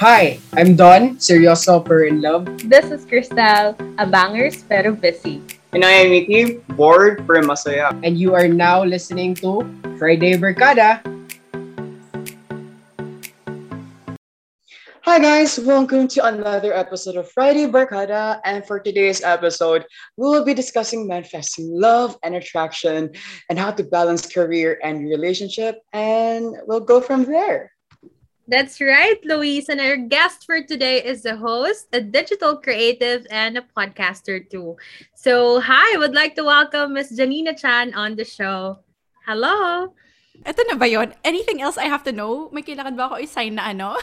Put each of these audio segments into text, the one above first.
Hi, I'm Don, seryoso pero in love. This is Cristal, a bangers pero busy. And I am Mickey, bored pero masaya. And you are now listening to Friday Barkada. Hi guys, welcome to another episode of Friday Barkada. And for today's episode, we will be discussing manifesting love and attraction and how to balance career and relationship. And we'll go from there. That's right, Louise. And our guest for today is the host, a digital creative, and a podcaster too. So, hi, I would like to welcome Miss Janina Chan on the show. Hello. Ito na ba yun? Anything else I have to know? May kailangan ba ako i-sign na ano?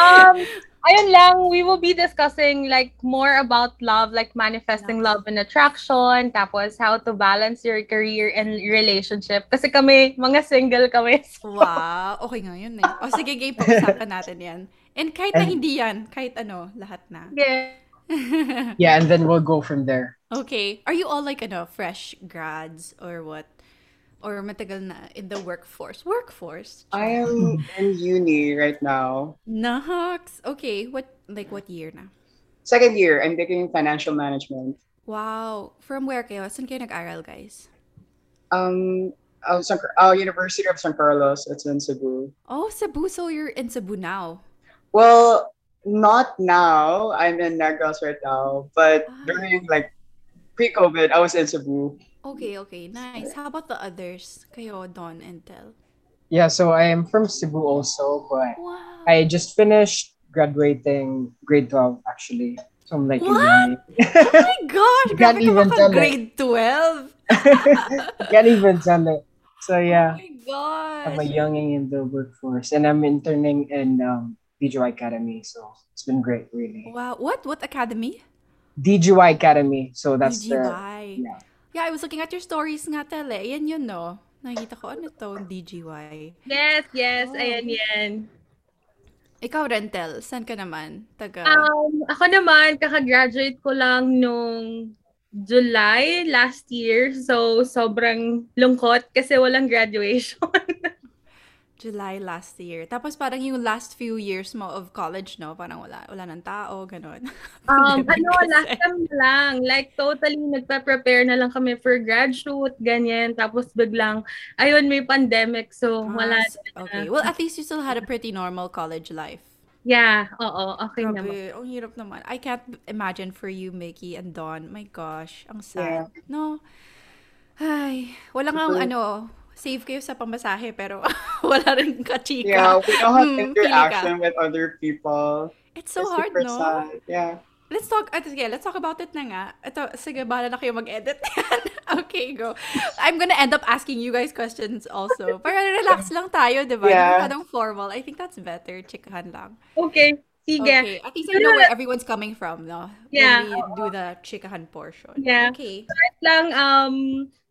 um, ayun lang, we will be discussing like more about love, like manifesting love and attraction, tapos how to balance your career and relationship. Kasi kami, mga single kami. So. Wow, okay nga yun eh. O sige, game, pag-usapan natin yan. And kahit na hindi yan, kahit ano, lahat na. Yeah. yeah, and then we'll go from there. Okay. Are you all like, ano, fresh grads or what? Or matagal na in the workforce? Workforce? I am in uni right now. Naks. Okay. What, like, what year na? Second year. I'm taking financial management. Wow. From where kayo? Saan kayo nag-aral, guys? Um, oh, San, oh, University of San Carlos. It's in Cebu. Oh, Cebu. So you're in Cebu now? Well, not now. I'm in Negros right now. But ah. during, like, pre-COVID, I was in Cebu. Okay, okay. Nice. How about the others? Kayo, Don and Tel. Yeah, so I am from Cebu also, but wow. I just finished graduating grade 12 actually. So I'm like, what? oh my gosh, can't even tell grade 12. can't even tell it. So yeah. Oh my gosh. I'm a younging in the workforce and I'm interning in um, DJY Academy. So it's been great, really. Wow. What? What academy? DJY Academy. So that's DGY. the yeah. Yeah, I was looking at your stories nga tele. Yan yun, no? Nakita ko, ano to, DGY? Yes, yes. Oh. Ayan yan. Ikaw, Rentel, saan ka naman? Taga... Um, ako naman, kakagraduate ko lang nung July last year. So, sobrang lungkot kasi walang graduation. July last year. Tapos parang yung last few years mo of college, no? Parang wala, wala ng tao, ganun. um, ano, last time lang. Like, totally nagpa-prepare na lang kami for grad shoot, ganyan. Tapos biglang, ayun, may pandemic. So, ah, wala. Okay. Well, at least you still had a pretty normal college life. Yeah, oo, okay Grabe, naman. Ang hirap naman. I can't imagine for you, Mickey and Dawn. My gosh, ang sad. Yeah. No? Ay, wala nga ano, save kayo sa pamasahe pero wala rin kachika. Yeah, we don't have hmm, interaction with other people. It's so it's hard, no? Sad. Yeah. Let's talk, uh, sige, let's talk about it na nga. Ito, sige, bahala na kayo mag-edit okay, go. I'm gonna end up asking you guys questions also. Para relax lang tayo, di ba? Yeah. Hindi formal. I think that's better. Chikahan lang. Okay. Sige. Okay. At least I know where everyone's coming from, no? Yeah. When we do the chikahan portion. Yeah. Okay. Start lang, um,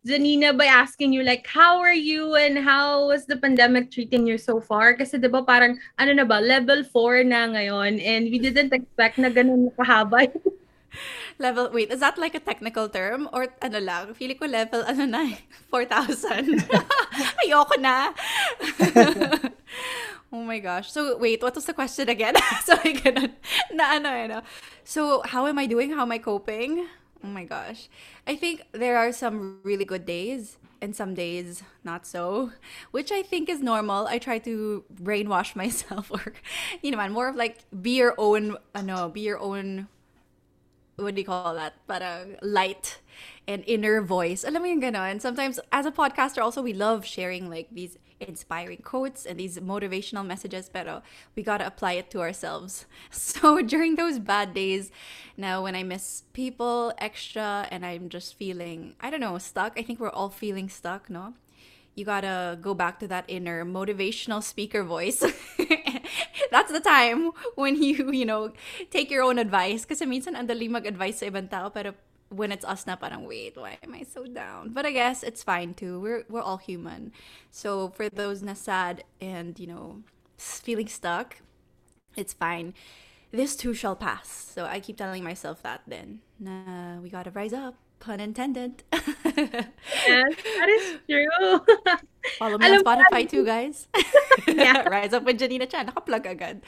Zanina by asking you like how are you and how was the pandemic treating you so far kasi 'di ba parang ano na ba level 4 na ngayon and we didn't expect na ganun kahaba level wait is that like a technical term or ano lang feeling ko level ano na 4,000 ayoko na Oh my gosh. So wait, what was the question again? Sorry, ganun. Na ano, ano. So how am I doing? How am I coping? Oh my gosh. I think there are some really good days and some days not so, which I think is normal. I try to brainwash myself or you know, man, more of like be your own No, be your own what do you call that? Parang light and inner voice. Alam mo yung ganon. Sometimes as a podcaster also we love sharing like these inspiring quotes and these motivational messages, pero we gotta apply it to ourselves. So during those bad days, now when I miss people extra and I'm just feeling, I don't know, stuck. I think we're all feeling stuck, no? You gotta go back to that inner motivational speaker voice. That's the time when you, you know, take your own advice. Kasi minsan ang dali mag-advice sa ibang tao, pero when it's us na parang wait why am i so down? But i guess it's fine too. We're we're all human. So for those na sad and you know feeling stuck it's fine. This too shall pass. So i keep telling myself that then. Na we gotta rise up pun intended. Yes that is true. Follow me Alam on Spotify too, guys. Yeah. Rise up with Janina Chan. Nakaplug agad.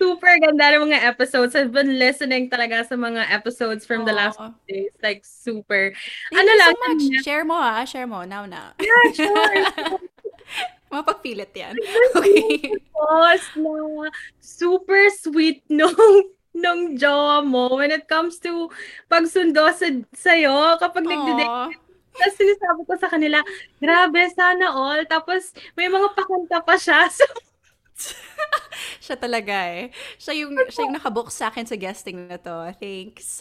Super ganda ng mga episodes. I've been listening talaga sa mga episodes from the last Aw. days. Like, super. Thank Ano you lang, so much. Share mo ah. Share mo. Now na. Yeah, sure. Mapagpilit yan. Okay. Tapos na super sweet nung nung jowa mo when it comes to pagsundo sa sa'yo kapag nagde-date. Tapos sinasabi ko sa kanila, grabe, sana all. Tapos may mga pakanta pa siya. So, Siya talaga eh. Siya yung, siya yung nakabook sa akin sa guesting na to. Thanks.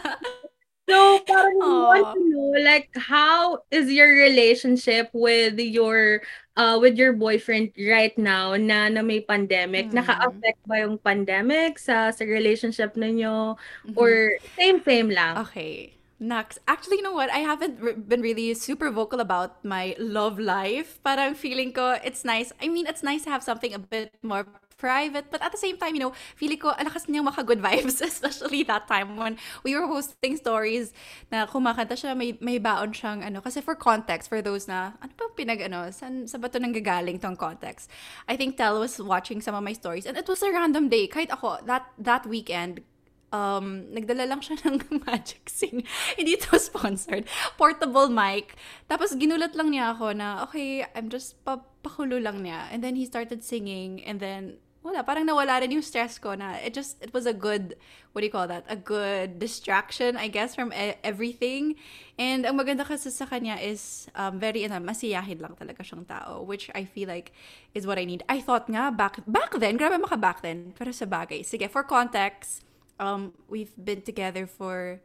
so parang we Aw. want to know, like, how is your relationship with your uh with your boyfriend right now na na may pandemic? Hmm. Naka-affect ba yung pandemic sa sa relationship ninyo? Mhm. Or same-same lang? Okay. Next. Actually, you know what? I haven't re- been really super vocal about my love life. Parang feeling ko, it's nice. I mean, it's nice to have something a bit more private. But at the same time, you know, feeling ko, alakas niya maka good vibes. Especially that time when we were hosting stories na kumakanta siya, may, may baon siyang ano. Kasi for context, for those na, ano pa pinag, ano, san, sa ba ito nanggagaling tong context? I think Tel was watching some of my stories and it was a random day. Kahit ako, that, that weekend, um, nagdala lang siya ng Magic Sing. Hindi to sponsored. Portable mic. Tapos ginulat lang niya ako na, okay, I'm just papakulo lang niya. And then he started singing and then wala, parang nawala rin yung stress ko na it just, it was a good, what do you call that? A good distraction, I guess, from e- everything. And ang maganda kasi sa kanya is um, very, ano, masiyahin lang talaga siyang tao, which I feel like is what I need. I thought nga, back, back then, grabe maka back then, pero sa bagay. Sige, for context, um, we've been together for,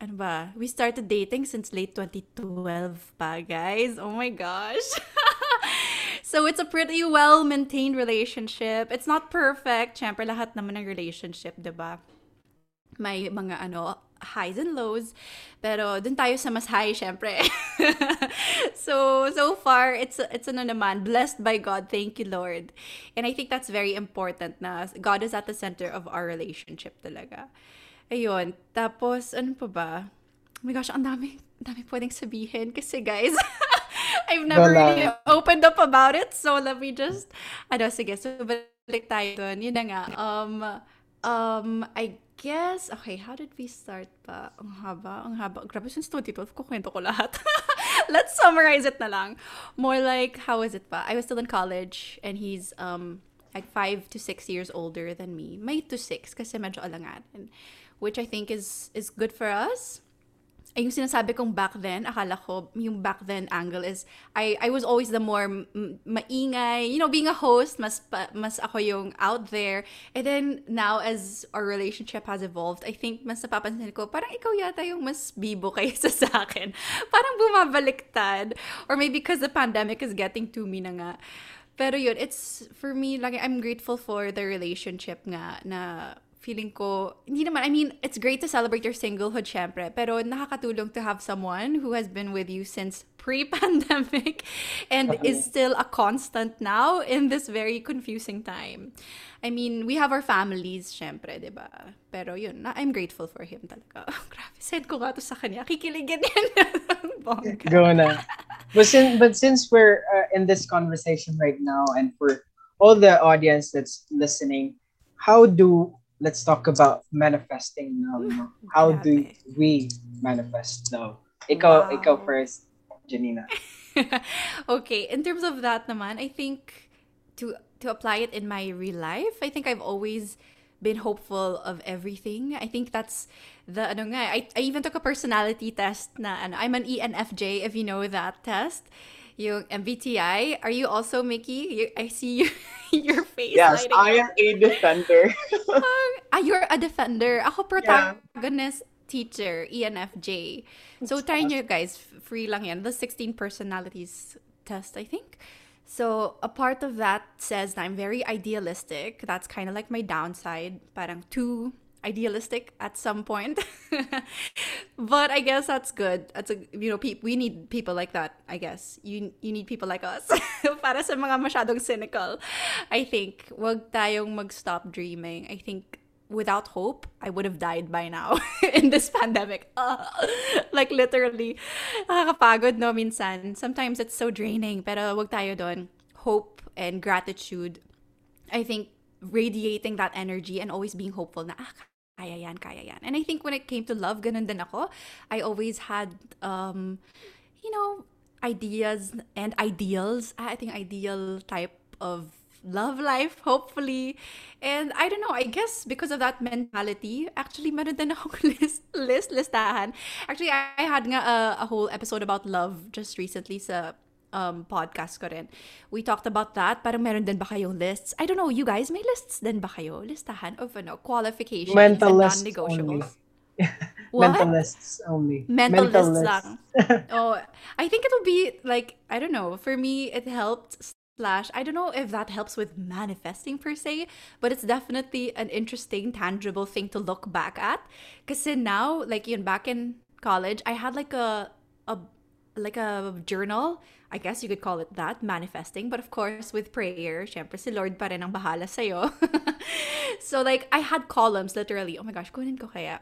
ano ba, we started dating since late 2012 pa, guys. Oh my gosh. so it's a pretty well-maintained relationship. It's not perfect. Siyempre, lahat naman ng relationship, 'di ba? May mga ano, highs and lows. Pero dun tayo sa mas high, syempre. so, so far, it's, it's ano naman, blessed by God. Thank you, Lord. And I think that's very important na God is at the center of our relationship talaga. Ayun. Tapos, ano pa ba? Oh my gosh, ang dami, ang dami pwedeng sabihin. Kasi guys, I've never Wala. really opened up about it. So, let me just, ano, sige. So, balik tayo dun. Yun na nga. Um, um, I guess, okay, how did we start pa? Ang haba, ang haba. Grabe, since 2012, kukwento ko lahat. Let's summarize it na lang. More like, how is it pa? I was still in college, and he's, um, like five to six years older than me. May to six, kasi medyo alanganin. Which I think is, is good for us. Ay, yung sinasabi kong back then, akala ko, yung back then angle is, I, I was always the more maingay, you know, being a host, mas, mas ako yung out there. And then, now, as our relationship has evolved, I think, mas napapansin ko, parang ikaw yata yung mas bibo kaysa sa akin. Parang bumabaliktad. Or maybe because the pandemic is getting to me na nga. Pero yun, it's, for me, like, I'm grateful for the relationship nga, na feeling ko, hindi naman, I mean, it's great to celebrate your singlehood, syempre, pero nakakatulong to have someone who has been with you since pre-pandemic and is still a constant now in this very confusing time. I mean, we have our families, syempre, di ba? Pero yun, na, I'm grateful for him talaga. Oh, grabe, said ko nga to sa kanya. Kikiligin yan. Go na. But since, but since we're uh, in this conversation right now, and for all the audience that's listening, how do let's talk about manifesting um, now. How do we manifest now? Ikaw, Wow. ikaw first, Janina. okay, in terms of that naman, I think to to apply it in my real life, I think I've always been hopeful of everything. I think that's the ano nga, I, I even took a personality test na ano, I'm an ENFJ if you know that test. Yung MBTI. Are you also Mickey? You, I see you, your face Yes, I up. am a defender. Ah, you're a defender. Ako protagonist teacher, E ENFJ. So try nyo guys, free lang yan. The 16 personalities test, I think. So a part of that says that I'm very idealistic. That's kind of like my downside. Parang too idealistic at some point. but I guess that's good. That's a you know, peop we need people like that, I guess. You you need people like us. Para sa mga masyadong cynical. I think wag tayong mag-stop dreaming. I think without hope, I would have died by now in this pandemic. Like literally, nakakapagod no minsan. Sometimes it's so draining, pero wag tayo doon. Hope and gratitude. I think radiating that energy and always being hopeful na, ah, kaya yan, kaya yan. And I think when it came to love, ganun din ako. I always had, um, you know, ideas and ideals. I think ideal type of love life, hopefully. And I don't know, I guess because of that mentality, actually, meron din akong list, list, listahan. Actually, I, I had nga a, a whole episode about love just recently sa um, podcast ko rin. We talked about that. Parang meron din ba kayong lists? I don't know, you guys, may lists din ba kayo? Listahan of ano, qualifications Mental and lists non-negotiables. only. What? Mentalists only. mental, lists lists. lang. oh, I think it'll be like I don't know. For me, it helped. Slash, I don't know if that helps with manifesting per se, but it's definitely an interesting, tangible thing to look back at. Because now, like yun, back in college, I had like a a like a journal. I guess you could call it that, manifesting. But of course, with prayer, syempre si Lord pa rin ang bahala sa'yo. so like, I had columns literally. Oh my gosh, kunin ko kaya.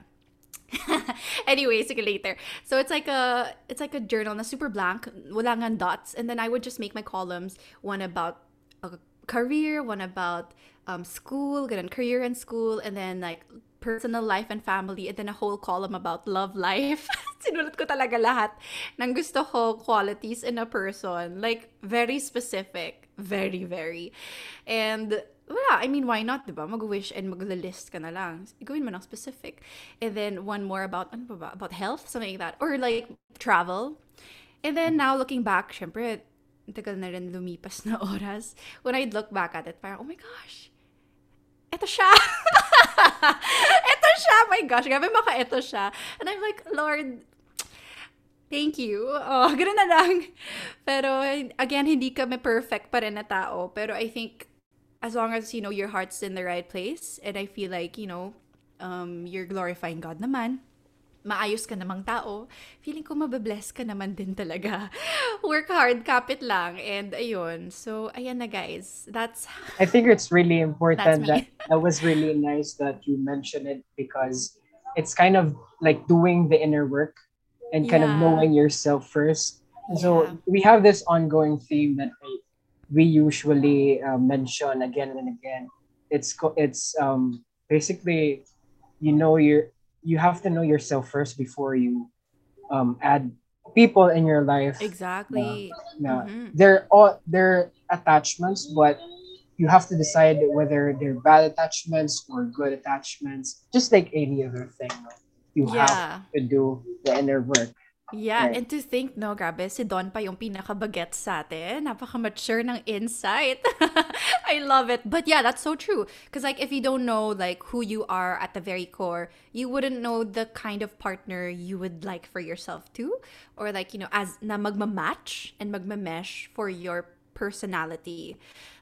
anyway, sige later. So it's like a it's like a journal na super blank, wala nga dots, and then I would just make my columns one about a career, one about um, school, ganun, career and school, and then like personal life and family, and then a whole column about love life. Sinulat ko talaga lahat ng gusto ko qualities in a person. Like, very specific. Very, very. And wala, I mean, why not, di ba? Mag-wish and mag-list ka na lang. Gawin mo ng specific. And then, one more about, ano ba? About health, something like that. Or like, travel. And then, now looking back, syempre, tagal na rin lumipas na oras. When I'd look back at it, parang, oh my gosh, eto siya. eto siya. My gosh, grabe maka eto siya. And I'm like, Lord, thank you. Oh, ganun na lang. Pero, again, hindi kami perfect pa rin na tao. Pero I think, as long as, you know, your heart's in the right place, and I feel like, you know, um, you're glorifying God naman, maayos ka namang tao, feeling ko mababless ka naman din talaga. Work hard, kapit lang, and ayun. So, ayan na guys. That's, I think it's really important that that was really nice that you mentioned it because it's kind of like doing the inner work and kind of Yeah. knowing yourself first. And So Yeah. we have this ongoing theme that we, we usually uh, mention again and again. It's co- it's um basically you know your you have to know yourself first before you um add people in your life. exactly. Yeah, Mhm. they're all they're attachments, but you have to decide whether they're bad attachments or good attachments. Just like any other thing, you have to do the inner work. Yeah, and to think, no, grabe, si Don pa yung pinaka-baget sa atin. Napaka-mature ng insight. I love it. But yeah, that's so true. Because like, if you don't know like who you are at the very core, you wouldn't know the kind of partner you would like for yourself too. Or like, you know, as na magma-match and magma-mesh for your personality.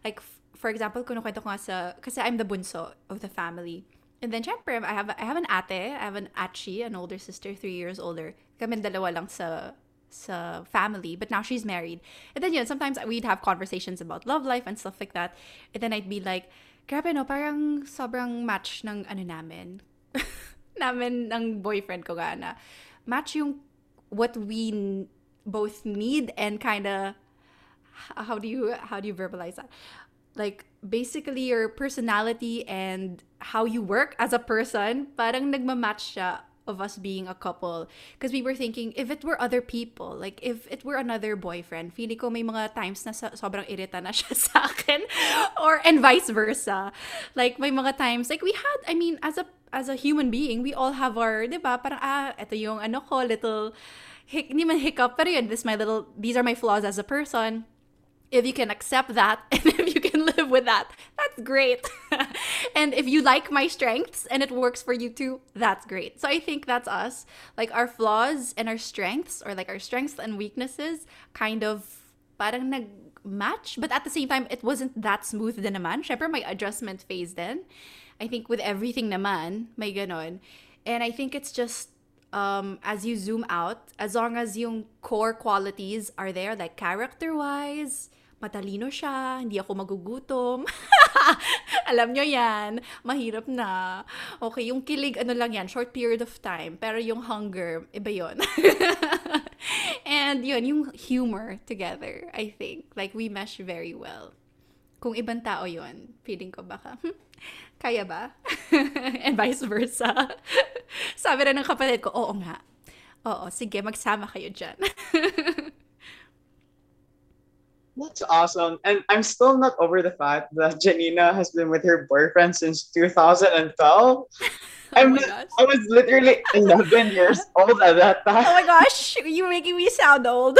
Like, f- for example, kinukwento ko nga sa, kasi I'm the bunso of the family. And then, syempre, I have, I have an ate, I have an achi, an older sister, three years older. Kami dalawa lang sa, sa family, but now she's married. And then, yun, sometimes we'd have conversations about love life and stuff like that. And then I'd be like, grabe no, parang sobrang match ng ano namin. namin ng boyfriend ko ga na. Match yung what we both need and kind of how do you how do you verbalize that like basically your personality and how you work as a person parang nagmamatch siya of us being a couple. Because we were thinking if it were other people like if it were another boyfriend feeling ko may mga times na sa, sobrang irita na siya sa akin or and vice versa. Like may mga times like we had I mean as a as a human being we all have our 'di ba parang ah ito yung ano ko little hic, hindi man hiccup pero yun this my little these are my flaws as a person. If you can accept that and if can live with that, that's great. and if you like my strengths and it works for you too, that's great. So I think that's us. Like our flaws and our strengths, or like our strengths and weaknesses, kind of parang nag-match. But at the same time, it wasn't that smooth din naman. Syempre, my adjustment phase then. I think with everything naman, may ganon. And I think it's just um, as you zoom out, as long as yung core qualities are there, like character wise, matalino siya, hindi ako magugutom. Alam nyo yan, mahirap na. Okay, yung kilig, ano lang yan, short period of time. Pero yung hunger, iba yon And yun, yung humor together, I think. Like, we mesh very well. Kung ibang tao yun, feeling ko baka, hmm, kaya ba? And vice versa. Sabi rin ng kapatid ko, oo nga. Oo, sige, magsama kayo dyan. That's awesome. And I'm still not over the fact that Janina has been with her boyfriend since 2012. I'm, oh gosh. I was literally 11 years old at that time. Oh my gosh, you're making me sound old.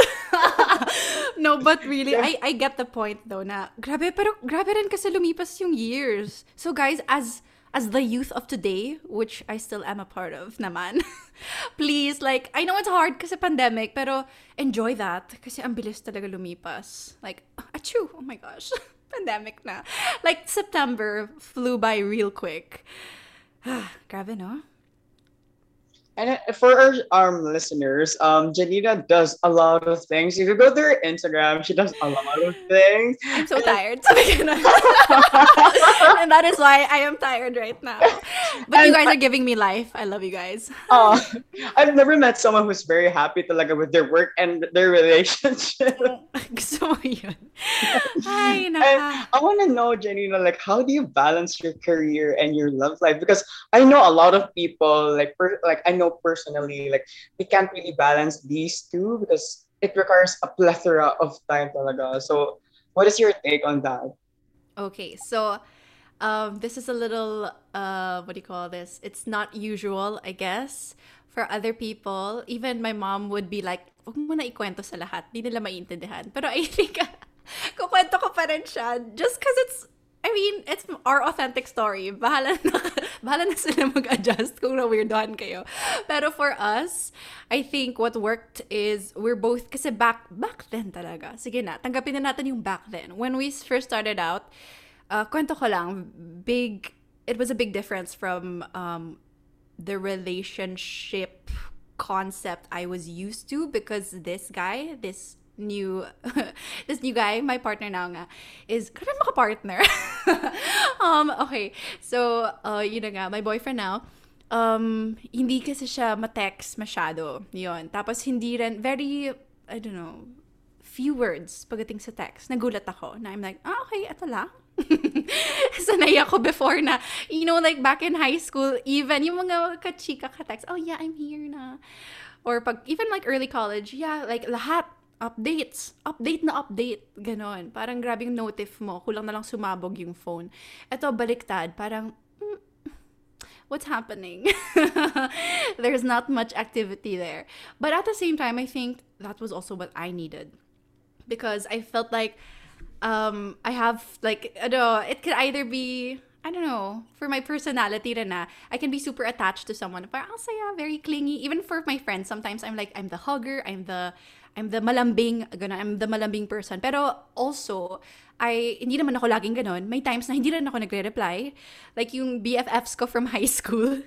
no, but really, I, I get the point though na grabe, pero grabe rin kasi lumipas yung years. So guys, as as the youth of today, which I still am a part of naman, please, like, I know it's hard kasi pandemic, pero enjoy that kasi ang bilis talaga lumipas. Like, achoo, oh my gosh, pandemic na. Like, September flew by real quick. grabe, no? And for our um, listeners, um, Janina does a lot of things. If you go to her Instagram, she does a lot of things. I'm so tired. And that is why I am tired right now. But you And guys are giving me life. I love you guys. Uh, I've never met someone who's very happy talaga with their work and their relationship. Gusto mo yun. Ay. I want to know, Janina, like, how do you balance your career and your love life? Because I know a lot of people, like, per- like I know personally, like, we can't really balance these two because it requires a plethora of time talaga. So, what is your take on that? Okay, so um, this is a little, uh, what do you call this? It's not usual, I guess, for other people. Even my mom would be like, huwag mo na ikwento sa lahat. Di nila maintindihan. Pero I think, kukwento ko pa rin siya. Just because it's, I mean, it's our authentic story. Bahala na, bahala na sila mag-adjust kung na-weirdohan kayo. Pero for us, I think what worked is we're both, kasi back, back then talaga. Sige na, tanggapin na natin yung back then. When we first started out, uh, kwento ko lang, big, it was a big difference from um, the relationship concept I was used to because this guy, this new this new guy, my partner now nga, is grabe maka partner. um okay. So, uh yun na nga, my boyfriend now, um hindi kasi siya ma-text masyado. Yun. Tapos hindi rin very I don't know, few words pagdating sa text. Nagulat ako na I'm like, ah, okay, ito lang. Sanay ako before na, you know, like back in high school, even yung mga kachika ka-text, oh yeah, I'm here na. Or pag, even like early college, yeah, like lahat, updates, update na update, ganon. Parang grabe yung notif mo, kulang na lang sumabog yung phone. Ito, baliktad, parang, mm, what's happening? There's not much activity there. But at the same time, I think that was also what I needed. Because I felt like um, I have, like, I know, it could either be, I don't know, for my personality rin na, I can be super attached to someone. Parang, ang saya, very clingy. Even for my friends, sometimes I'm like, I'm the hugger, I'm the, I'm the malambing, gano'n, I'm the malambing person. Pero also, I, hindi naman ako laging ganon. May times na hindi rin ako nagre-reply. Like yung BFFs ko from high school,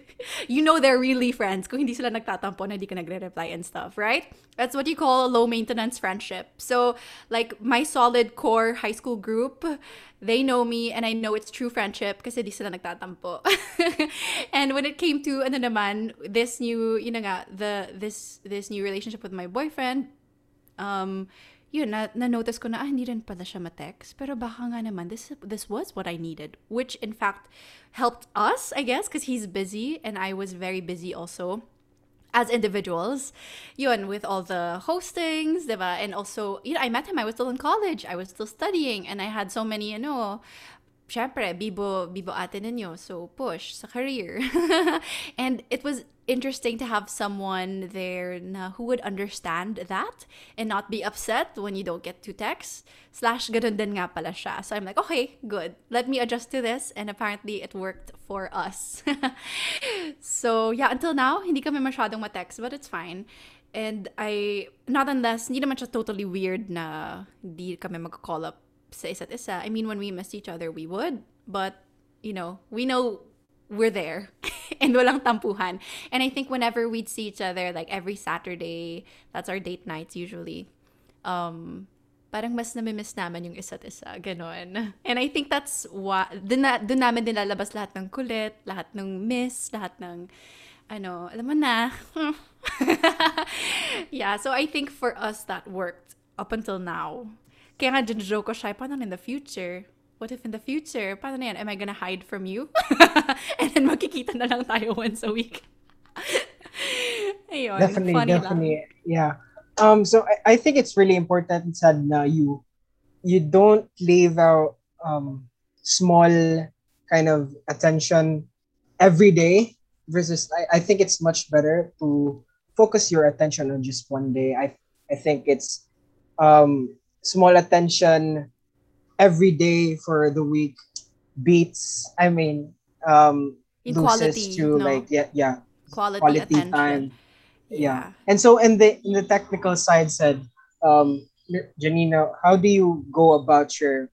you know they're really friends kung hindi sila nagtatampo na hindi ka nagre-reply and stuff, right? That's what you call low maintenance friendship. So, like my solid core high school group, they know me and I know it's true friendship kasi di sila nagtatampo. and when it came to ano naman, this new, yun nga, the this this new relationship with my boyfriend, um yun, na, na-notice ko na, ah, hindi rin pala siya ma-text. Pero baka nga naman, this, this was what I needed. Which, in fact, helped us, I guess, because he's busy and I was very busy also as individuals. Yun, with all the hostings, diba? And also, you know, I met him, I was still in college, I was still studying, and I had so many, you know, syempre, bibo, bibo ate ninyo. So, push sa career. and it was interesting to have someone there na who would understand that and not be upset when you don't get to text. Slash, ganun din nga pala siya. So I'm like, okay, good. Let me adjust to this. And apparently, it worked for us. so, yeah, until now, hindi kami masyadong ma-text, but it's fine. And I, not unless, hindi naman siya totally weird na hindi kami mag-call up sa isa't isa. I mean, when we missed each other, we would. But, you know, we know we're there and walang tampuhan. And I think whenever we'd see each other, like every Saturday, that's our date nights usually. Um, parang mas namimiss naman yung isa't isa. Ganon. And I think that's what, dun, na, dun namin dinalabas lahat ng kulit, lahat ng miss, lahat ng, ano, alam mo na. yeah, so I think for us that worked up until now. Kaya nga, joke ko siya, paano in the future? What if in the future, paano na yan? Am I gonna hide from you? and then magkikita na lang tayo once a week. Ayun, definitely, funny definitely, lang. yeah. Um, so I, I think it's really important sad na you you don't leave out um small kind of attention every day versus I, I think it's much better to focus your attention on just one day. I I think it's um small attention every day for the week beats I mean um Equality, loses to no? like yeah yeah Quality, quality time yeah. And so in the in the technical side said, um Janina, how do you go about your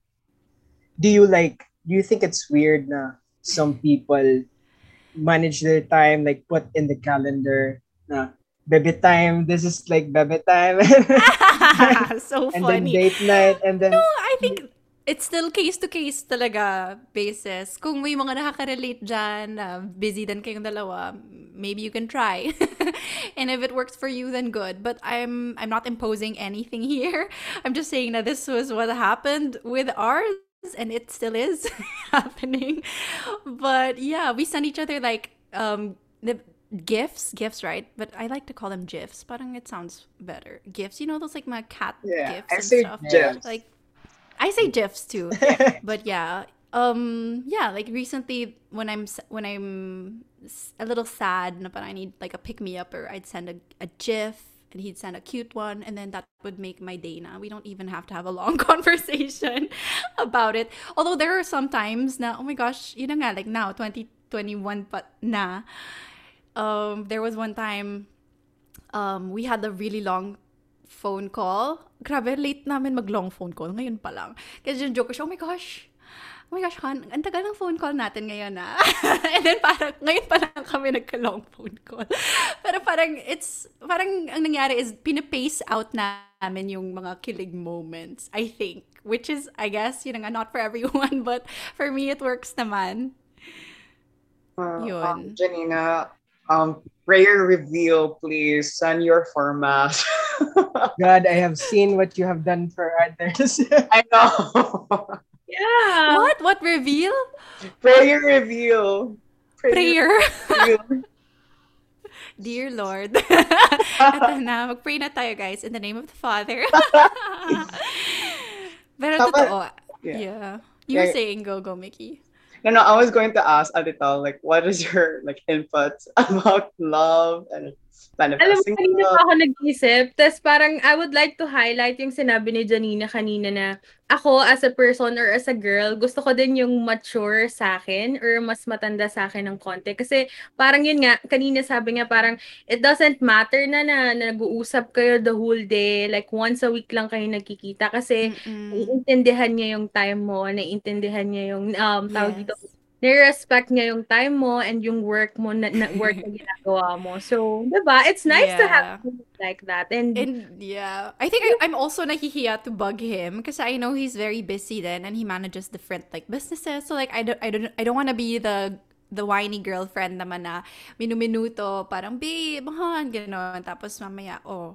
do you like do you think it's weird na some people manage their time like put in the calendar na baby time this is like baby time so and then funny. date night and then No, I think it's still case to case talaga basis. Kung may mga nakaka-relate dyan, na busy din kayong dalawa, maybe you can try. and if it works for you, then good. But I'm I'm not imposing anything here. I'm just saying that this was what happened with ours. And it still is happening. But yeah, we send each other like um the gifts, gifts, right? But I like to call them gifs. Parang it sounds better. Gifts, you know those like my cat Yeah, gifts I and say stuff. gifs. Like I say gifs too. but yeah, um, yeah. Like recently, when I'm when I'm a little sad, but I need like a pick me up, or I'd send a, a gif, and he'd send a cute one, and then that would make my day. Now we don't even have to have a long conversation about it. Although there are some times na oh my gosh, na nga like now 2021 but na. Um, there was one time um, we had a really long phone call. Grabe, late namin mag-long phone call. Ngayon pa lang. Kasi yung joke ko siya, oh my gosh, oh my gosh, Han, ang tagal ng phone call natin ngayon na. And then parang, ngayon pa lang kami nagka-long phone call. Pero parang, it's, parang ang nangyari is, pinapace out namin yung mga kilig moments, I think. Which is, I guess, yun nga, not for everyone, but for me, it works naman. Uh, Yun. um, Janina, um, prayer reveal, please. Send your format. God, I have seen what you have done for others. I know. Yeah. What? What reveal? prayer reveal. Prayer. reveal. Dear Lord. Ito na, mag-pray na tayo guys in the name of the Father. Pero Tama. totoo. Yeah. Yeah. You were Yeah. saying go, go, Mickey. No, no, I was going to ask Adita, like, what is your like input about love and Alam mo, kanina pa ako nag-isip. Tapos parang I would like to highlight yung sinabi ni Janina kanina na ako as a person or as a girl, gusto ko din yung mature sa akin or mas matanda sa akin ng konti. Kasi parang yun nga, kanina sabi nga parang it doesn't matter na na nag-uusap kayo the whole day. Like once a week lang kayo nagkikita. Kasi Mm-mm. naiintindihan niya yung time mo, naiintindihan niya yung um, tawag Yes. dito, nire-respect niya yung time mo and yung work mo, na, na work na ginagawa mo. So, diba? It's nice to have Yeah. like that. And, And yeah, I think I, I'm also nahihiya to bug him because I know he's very busy then and he manages different like businesses. So like I don't I don't I don't want to be the the whiny girlfriend naman na minuminuto parang babe, han, gano'n. Tapos mamaya, oh,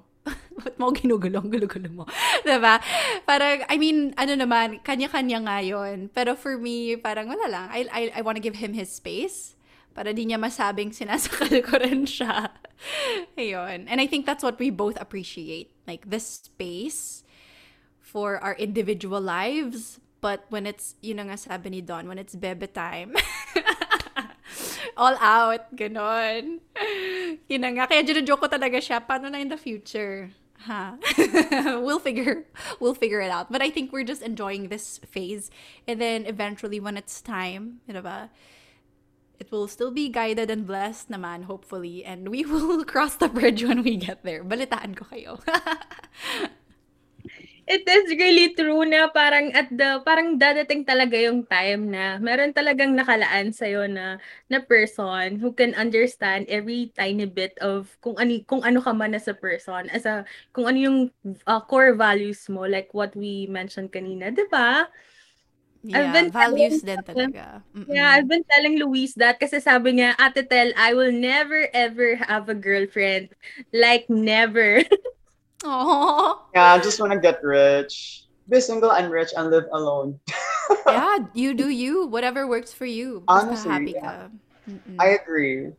ba't mo ginugulo? Ang gulo-gulo mo. diba? Parang, I mean, ano naman, kanya-kanya nga yun. Pero for me, parang wala lang. I, I, I want to give him his space para di niya masabing sinasakal ko rin siya. Ayun. And I think that's what we both appreciate. Like, the space for our individual lives. But when it's, yun nga sabi ni Don, when it's bebe time, all out, ganon. Yun na nga. Kaya joke ko talaga siya, paano na in the future? Ha? we'll figure we'll figure it out. But I think we're just enjoying this phase. And then eventually when it's time, you know it will still be guided and blessed naman, hopefully. And we will cross the bridge when we get there. Balitaan ko kayo. it is really true na parang at the parang dadating talaga yung time na meron talagang nakalaan sa na na person who can understand every tiny bit of kung ano kung ano ka man as a person as a kung ano yung uh, core values mo like what we mentioned kanina, 'di ba? Yeah, been values telling- din talaga. Mm-mm. Yeah, I've been telling Luis that kasi sabi niya, Ate Tel, I will never ever have a girlfriend. Like never. Aw. Yeah, I just want to get rich. Be single and rich and live alone. yeah, you do you. Whatever works for you. Honestly, happy yeah. ka. I agree.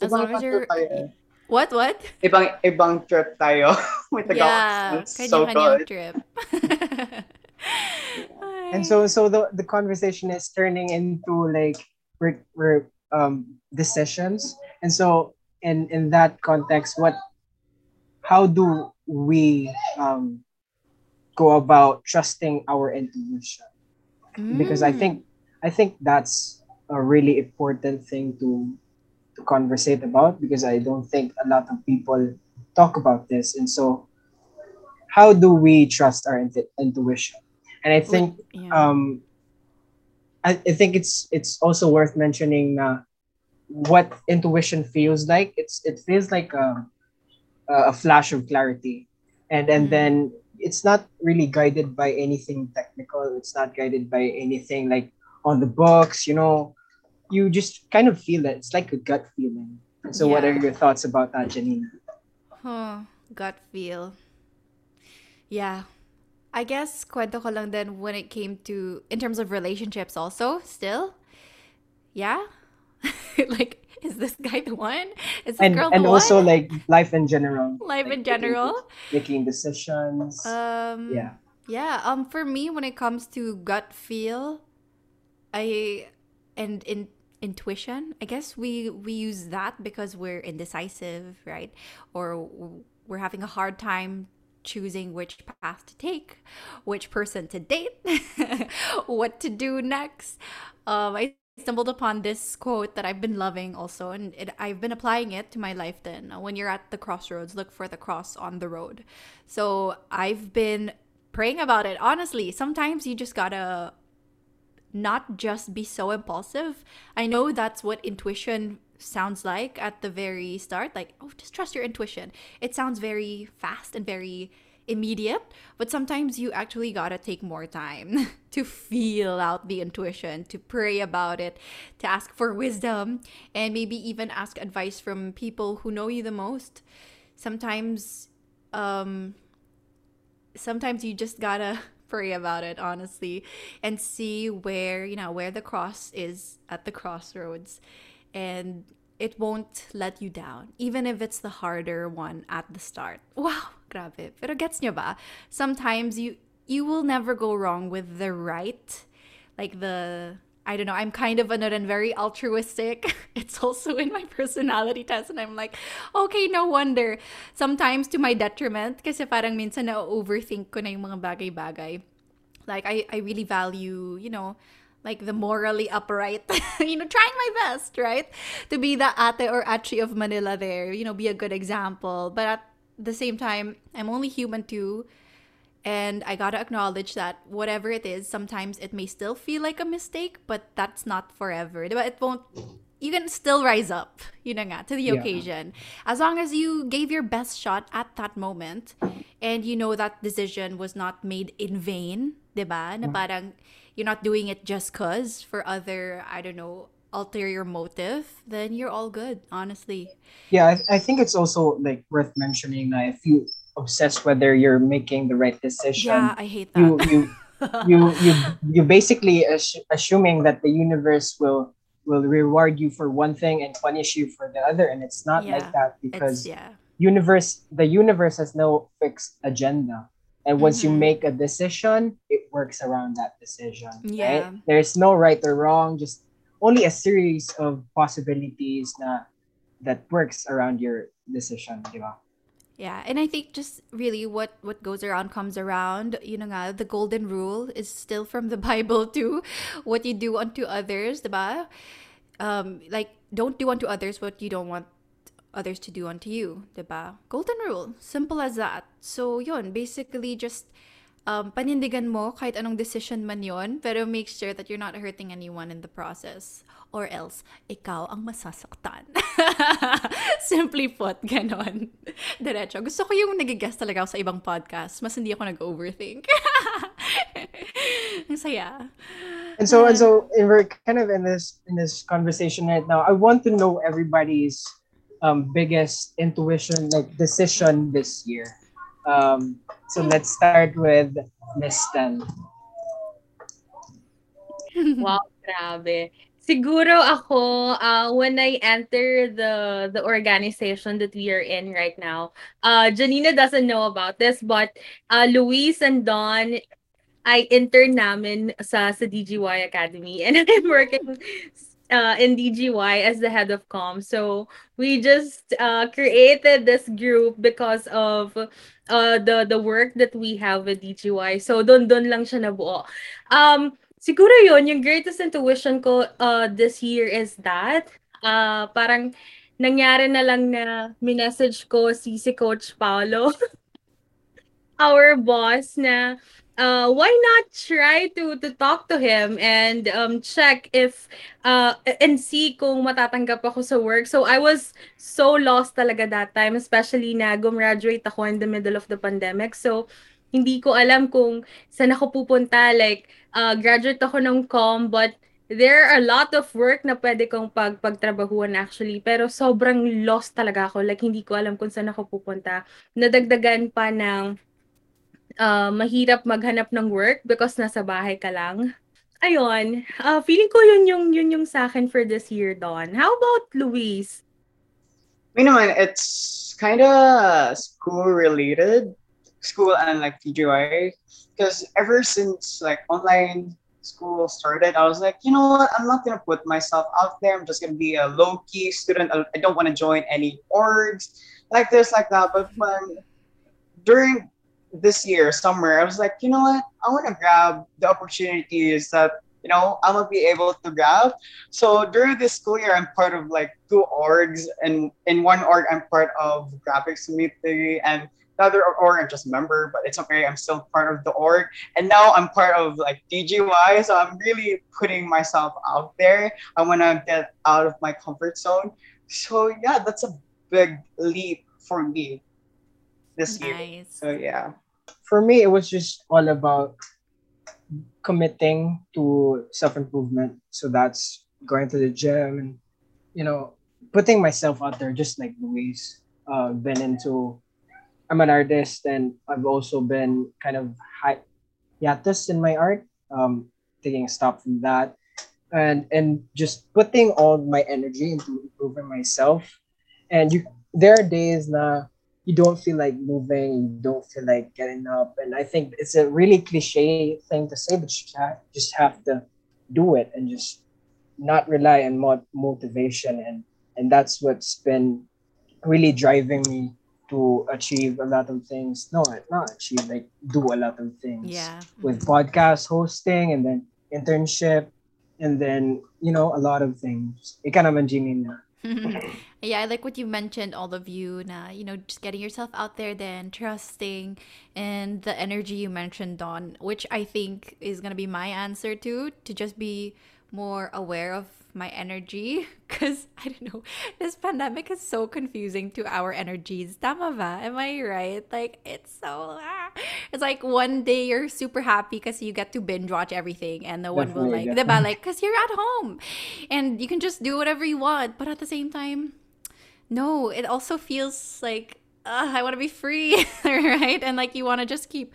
As long as you're... tayo. What, what? Ibang, ibang trip tayo with the yeah, It's so kanya-kanyang good. trip. And so so the the conversation is turning into like we're, we're um decisions. And so in in that context, what how do we um go about trusting our intuition? Because I Mm. think I think that's a really important thing to to conversate about because I don't think a lot of people talk about this. And so how do we trust our intu- intuition? And I think yeah. um I, I think it's it's also worth mentioning uh, what intuition feels like it's it feels like a a flash of clarity and and Mhm. then it's not really guided by anything technical it's not guided by anything like on the books you know you just kind of feel it it's like a gut feeling and so what are your thoughts about that janina Huh, gut feel. Yeah. I guess kwento ko lang din when it came to in terms of relationships also still. Yeah. like is this guy the one? Is this and girl and the also one? like life in general life in general. making decisions Um yeah Yeah, um for me when it comes to gut feel, I and in intuition, I guess we we use that because we're indecisive, right? Or we're having a hard time choosing which path to take, which person to date, what to do next. Um I stumbled upon this quote that I've been loving also and it, I've been applying it to my life then. Uh, when you're at the crossroads, look for the cross on the road. So I've been praying about it. Honestly, sometimes you just gotta not just be so impulsive. I know that's what intuition sounds like at the very start. Like, oh, just trust your intuition. It sounds very fast and very immediate, but sometimes you actually gotta take more time to feel out the intuition, to pray about it, to ask for wisdom, and maybe even ask advice from people who know you the most. Sometimes, um, sometimes you just gotta pray about it honestly and see where you know where the cross is at the crossroads and it won't let you down even if it's the harder one at the start wow grabe pero gets nyo ba sometimes you you will never go wrong with the right like the I don't know, I'm kind of ano rin, very altruistic. It's also in my personality test and I'm like, okay, no wonder. Sometimes to my detriment kasi parang minsan na-overthink ko na yung mga bagay-bagay. Like, I, I really value, you know, like the morally upright, you know, trying my best, right? To be the ate or achi of Manila there, you know, be a good example. But at the same time, I'm only human too. And I gotta acknowledge that whatever it is, sometimes it may still feel like a mistake, but that's not forever. Diba? It won't, you can still rise up, you know, nga, to the Yeah. occasion. As long as you gave your best shot at that moment and you know that decision was not made in vain, diba? Na mm. parang you're not doing it just cause for other, I don't know, ulterior motive, then you're all good, honestly. yeah I, I think it's also like worth mentioning that if you obsess whether you're making the right decision Yeah, I hate you that. you you you you basically assu- assuming that the universe will will reward you for one thing and punish you for the other and it's not like that because yeah. universe the universe has no fixed agenda and once you Mhm. make a decision it works around that decision Yeah. right there's no right or wrong just only a series of possibilities na that works around your decision di ba? Yeah, and I think just really what what goes around comes around. You know nga, the golden rule is still from the Bible too. What you do unto others, diba? Um, like don't do unto others what you don't want others to do unto you, diba? Golden rule, simple as that. So yun, basically just um, panindigan mo kahit anong decision man yon, pero make sure that you're not hurting anyone in the process. Or else, ikaw ang masasaktan. Simply put, ganon. Diretso. Gusto ko yung nagigest talaga ako sa ibang podcast. Mas hindi ako nag-overthink. ang saya. And so and so and we're kind of in this in this conversation right now. I want to know everybody's um biggest intuition like decision this year. Um so let's start with Miss Stan. Wow, grabe. Siguro ako, uh, when I enter the the organization that we are in right now, uh, Janina doesn't know about this, but uh, Luis and Don, I intern namin sa, sa DGY Academy and I'm working uh, in DGY as the head of com. So we just uh, created this group because of uh, the the work that we have with DGY. So don don lang siya nabuo. Um, siguro yun, yung greatest intuition ko uh, this year is that uh, parang nangyari na lang na minessage ko si si Coach Paolo, our boss na uh, why not try to to talk to him and um, check if uh, and see kung matatanggap ako sa work. So I was so lost talaga that time, especially na gumraduate ako in the middle of the pandemic. So hindi ko alam kung saan ako pupunta. Like, uh, graduate ako ng com, but there are a lot of work na pwede kong pag pagtrabahuan actually. Pero sobrang lost talaga ako. Like, hindi ko alam kung saan ako pupunta. Nadagdagan pa ng uh, mahirap maghanap ng work because nasa bahay ka lang. Ayun, uh, feeling ko yun yung, yun yung sa akin for this year, Dawn. How about Luis? Me naman, it's kind of school related. school and like PGY because ever since like online school started, I was like, you know what? I'm not gonna put myself out there. I'm just gonna be a low key student. I don't want to join any orgs like this, like that. But when during this year, summer, I was like, you know what? I want to grab the opportunities that you know I'm gonna be able to grab. So during this school year, I'm part of like two orgs, and in one org, I'm part of graphics committee, and another org, I'm just a member, but it's okay. I'm still part of the org. And now I'm part of like DGY. So I'm really putting myself out there. I want to get out of my comfort zone. So yeah, that's a big leap for me this year. Nice. So yeah. For me, it was just all about committing to self improvement. So that's going to the gym and you know putting myself out there, just like Louise. Uh, been into I'm an artist and I've also been kind of hi- hiatus in my art, um, taking a stop from that, and and just putting all my energy into improving myself. And you, there are days na you don't feel like moving, you don't feel like getting up, and I think it's a really cliche thing to say, but you just have to do it and just not rely on mo- motivation, and and that's what's been really driving me to achieve a lot of things. No, not achieve, like do a lot of things. Yeah. With mm-hmm. podcast hosting and then internship and then, you know, a lot of things. Ika naman, Jimmy, na. Mm-hmm. yeah, I like what you mentioned, all of you, na, uh, you know, just getting yourself out there then, trusting, and the energy you mentioned, Dawn, which I think is going to be my answer too, to just be more aware of my energy because I don't know this pandemic is so confusing to our energies tama ba? am I right like it's so ah. it's like one day you're super happy because you get to binge watch everything and the one will like Definitely, diba? like because you're at home and you can just do whatever you want but at the same time no it also feels like uh, I want to be free right and like you want to just keep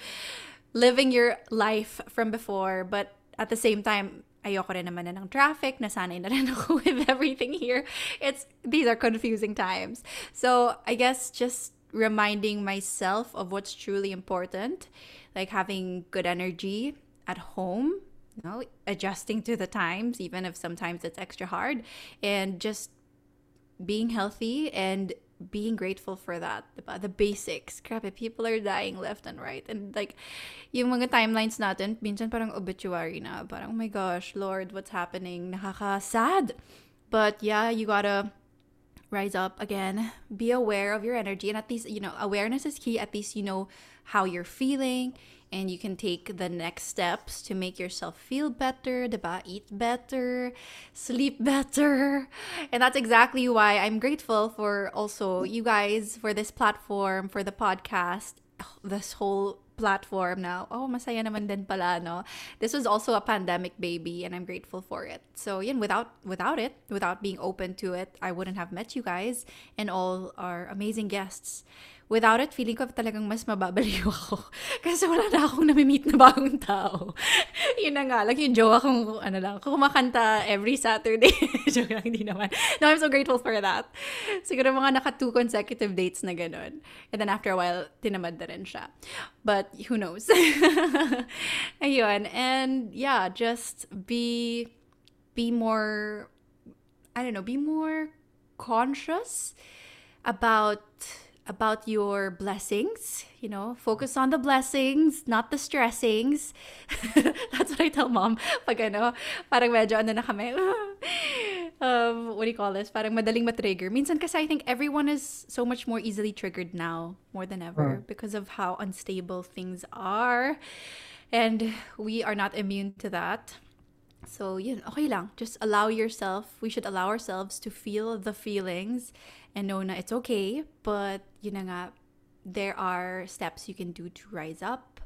living your life from before but at the same time ayoko rin naman na ng traffic, nasanay na rin ako with everything here. It's, these are confusing times. So, I guess just reminding myself of what's truly important, like having good energy at home, you know, adjusting to the times, even if sometimes it's extra hard, and just being healthy and being grateful for that, diba? The basics. Grabe, people are dying left and right. And like, yung mga timelines natin, minsan parang obituary na. Parang, oh my gosh, Lord, what's happening? Nakaka-sad. But yeah, you gotta rise up again be aware of your energy and at least you know awareness is key at least you know how you're feeling and you can take the next steps to make yourself feel better diba? eat better sleep better and that's exactly why i'm grateful for also you guys for this platform for the podcast oh, this whole platform now. Oh, masaya naman din pala, no? This was also a pandemic baby and I'm grateful for it. So, yun, without without it, without being open to it, I wouldn't have met you guys and all our amazing guests. Without it, feeling ko talagang mas mababaliw ako. Kasi wala na akong nami-meet na bagong tao. Yun na nga lang, yung jowa kong, ano lang, kumakanta every Saturday. Joke lang, hindi naman. No, I'm so grateful for that. Siguro mga naka two consecutive dates na ganun. And then after a while, tinamad na rin siya. But who knows? Ayun. And yeah, just be, be more, I don't know, be more conscious about about your blessings. You know, focus on the blessings, not the stressings. That's what I tell mom. Pag ano, parang medyo ano na kami. um, what do you call this? Parang madaling matrigger. Minsan kasi I think everyone is so much more easily triggered now, more than ever, mm. because of how unstable things are. And we are not immune to that. So, yun, okay lang. Just allow yourself, we should allow ourselves to feel the feelings and know that it's okay. But, you know there are steps you can do to rise up.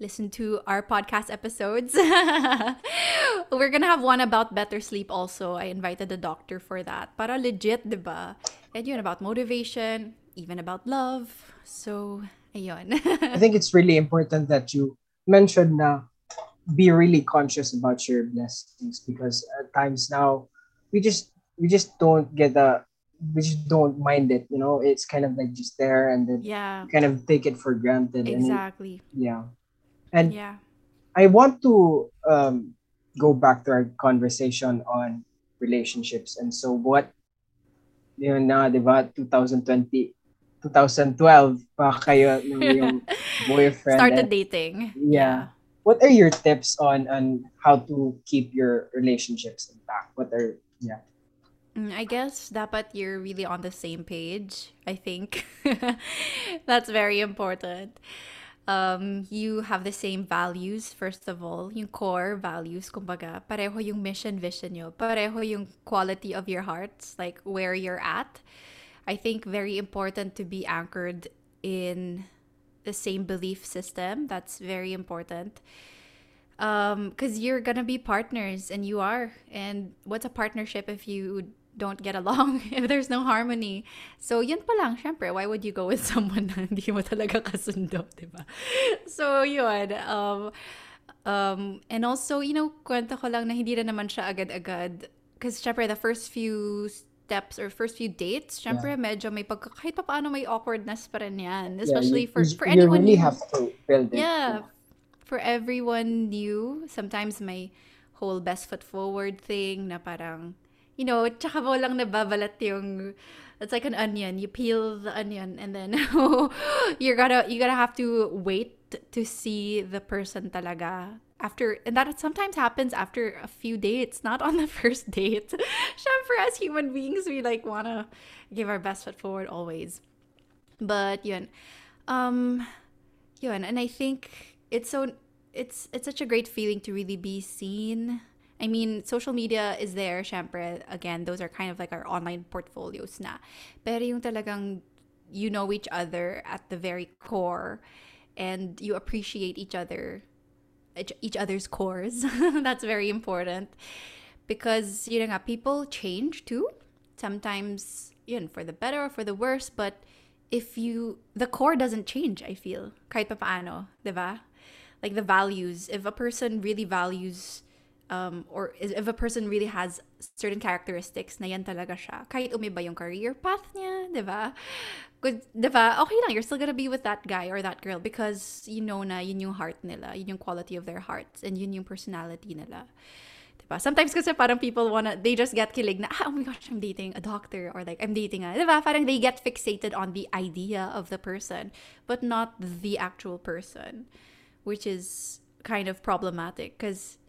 Listen to our podcast episodes. We're gonna have one about better sleep also. I invited the doctor for that. Para legit, diba? And yun, about motivation, even about love. So, ayun. I think it's really important that you mentioned na be really conscious about your blessings because at times now we just we just don't get the we just don't mind it you know? It's kind of like just there and then yeah. kind of take it for granted. Exactly it, yeah. And yeah. I want to um go back to our conversation on relationships. And so what you know na diba 2020 2012 pa kayo ng yung boyfriend started and, dating. Yeah. What are your tips on on how to keep your relationships intact? What are yeah? Mm, I guess dapat you're really on the same page. I think that's very important. Um, you have the same values, first of all, yung core values, kumbaga, pareho yung mission vision nyo, pareho yung quality of your hearts, like where you're at. I think very important to be anchored in the same belief system. That's very important. Um, because you're gonna be partners, and you are. And what's a partnership if you don't get along, if there's no harmony? So, yun pa lang, syempre, why would you go with someone na hindi mo talaga kasundo, di ba? So, yun. Um, um, and also, you know, kwento ko lang na hindi na naman siya agad-agad. Because, syempre, the first few steps or first few dates, syempre yeah. medyo may pagka, kahit pa paano may awkwardness pa rin yan. Especially yeah, you, for, for you anyone really new. have to build it. Yeah. For everyone new, sometimes may whole best foot forward thing na parang, you know, tsaka lang nababalat yung, it's like an onion. You peel the onion and then you're gonna, you gotta have to wait to see the person talaga after and that sometimes happens after a few dates not on the first date. For as human beings we like want to give our best foot forward always. But yun. Um yun and i think it's so it's it's such a great feeling to really be seen I mean, social media is there, syempre. Again, those are kind of like our online portfolios na. Pero yung talagang you know each other at the very core and you appreciate each other each other's cores. That's very important because you know people change too. Sometimes you know for the better or for the worse, but if you the core doesn't change, I feel kahit pa paano, diba? Like the values. If a person really values um, or if a person really has certain characteristics na yan talaga siya, kahit umiba yung career path niya, di ba? Good, di ba? Okay lang, you're still gonna be with that guy or that girl because you know na yun yung heart nila, yun yung quality of their hearts, and yun yung personality nila. Diba? Sometimes kasi parang people wanna, they just get kilig na, ah, oh my gosh, I'm dating a doctor or like, I'm dating a, diba? Parang they get fixated on the idea of the person, but not the actual person, which is kind of problematic because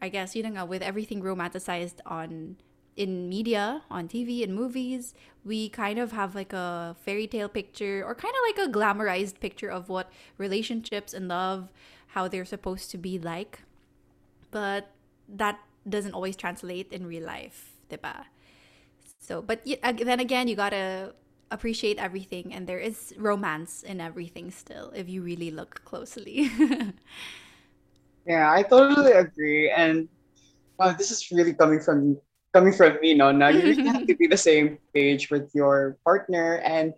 I guess, you know, with everything romanticized on in media, on TV, in movies, we kind of have like a fairy tale picture or kind of like a glamorized picture of what relationships and love, how they're supposed to be like. But that doesn't always translate in real life, diba? So, but then again, you gotta appreciate everything, and there is romance in everything still if you really look closely. Yeah, I totally agree. And wow, this is really coming from coming from me no now you really have to be the same page with your partner and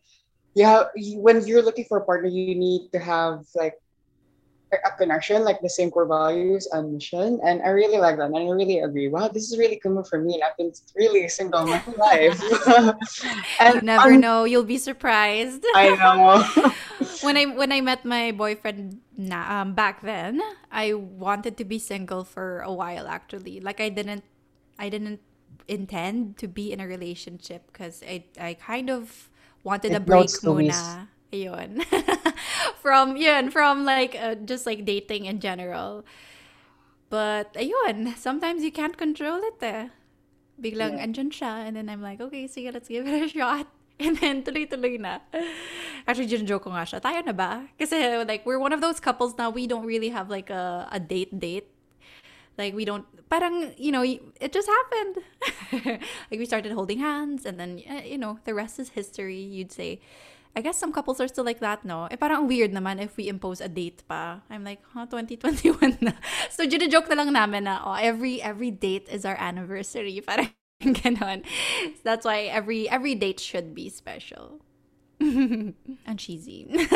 yeah you, when you're looking for a partner you need to have like a a connection like the same core values and mission and i really like that and i really agree wow this is really coming from me and i've been really single my whole life and you never um, know, you'll be surprised. i know when I when I met my boyfriend na, um, back then, I wanted to be single for a while actually. Like I didn't I didn't intend to be in a relationship because I I kind of wanted a break muna. Ayun. from yun, from like uh, just like dating in general. But ayun, sometimes you can't control it eh. Biglang Yeah. andyan siya and then I'm like, okay, sige, let's give it a shot. And then tuloy-tuloy na. Actually, joke ko nga siya. Tayo na ba? Kasi like we're one of those couples now we don't really have like a a date date. Like we don't parang you know, it just happened. like we started holding hands and then eh, you know, the rest is history, you'd say. I guess some couples are still like that, no? Eh, parang ang weird naman if we impose a date pa. I'm like, huh, 2021 na. So, joke na lang namin na, oh, every, every date is our anniversary. Parang ganon. That's why every, every date should be special. and cheesy.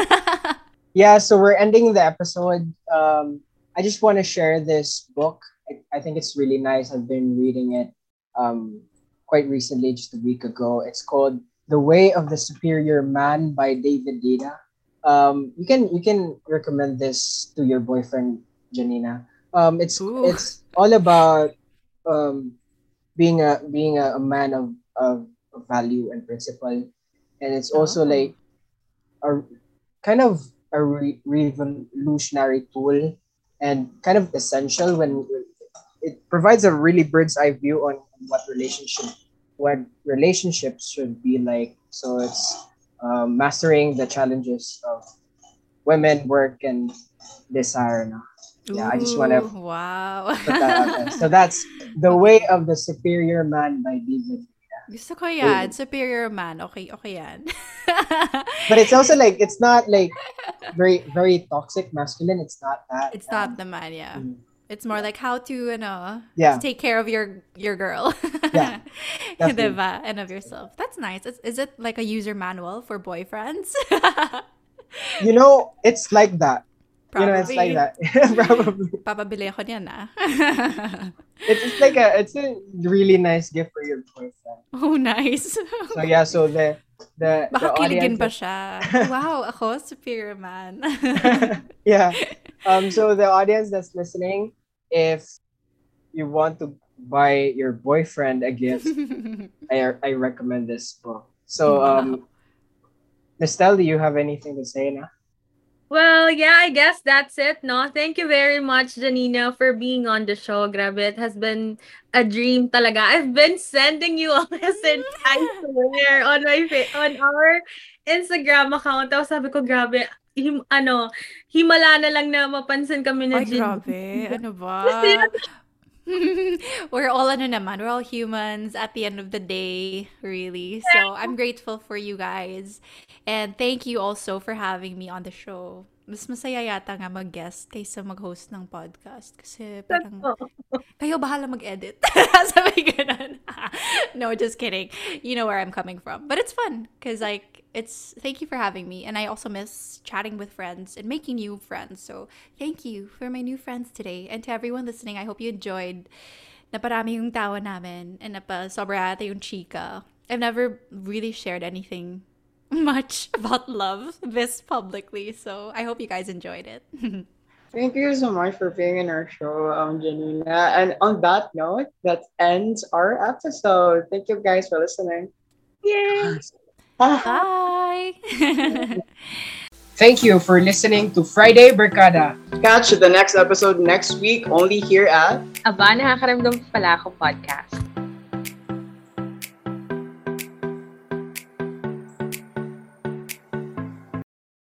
Yeah, so we're ending the episode. Um, I just want to share this book. I, I think it's really nice. I've been reading it um, quite recently, just a week ago. It's called The Way of the Superior Man by David Deida. Um, you can you can recommend this to your boyfriend, Janina. Um, it's Ooh. it's all about um, being a being a, a man of, of value and principle, and it's also Oh. like a kind of a re- revolutionary tool and kind of essential when it provides a really bird's eye view on what relationship what relationships should be like so it's um, mastering the challenges of women work and desire no? Yeah, I just wanna- Wow. Put that so that's the way of the superior man by David Gusto ko yan. Superior man. Okay, okay yan. but it's also like it's not like very very toxic masculine it's not that It's not the man, yeah. Mm. It's more like how to, you know, Yeah. take care of your your girl. Yeah. Diba? And of yourself. That's nice. Is, is it like a user manual for boyfriends? you know it's like that you know it's like Probably. that probably Papabili ako niyan ah. it's, it's like a it's a really nice gift for your boyfriend oh, nice. so yeah so the the Baka the audience pa siya. wow, ako, superior man. yeah um so the audience that's listening if you want to buy your boyfriend a gift i i recommend this book so um Nestel, do you have anything to say now? Well, yeah, I guess that's it, no? Thank you very much, Janina, for being on the show. Grabe, it has been a dream talaga. I've been sending you a message, I swear, on my fa- on our Instagram account. Tapos sabi ko, grabe, him, ano, himala na lang na mapansin kami na Ay, grabe. Ano ba? we're all ano naman, we're all humans at the end of the day, really. So, I'm grateful for you guys. And thank you also for having me on the show. Mas masaya yata nga mag-guest kaysa mag-host ng podcast. Kasi parang, kayo bahala mag-edit. Sabi ganun. no, just kidding. You know where I'm coming from. But it's fun because like it's thank you for having me and I also miss chatting with friends and making new friends. So thank you for my new friends today. And to everyone listening, I hope you enjoyed naparami yung tawa namin and napa sobra ata yung chika. I've never really shared anything much about love this publicly. So I hope you guys enjoyed it. Thank you so much for being in our show, um, Janina. And on that note, that ends our episode. Thank you guys for listening. Yay! Bye. Thank you for listening to Friday Barkada. Catch the next episode next week only here at Aba, nakakaramdam pala ako podcast.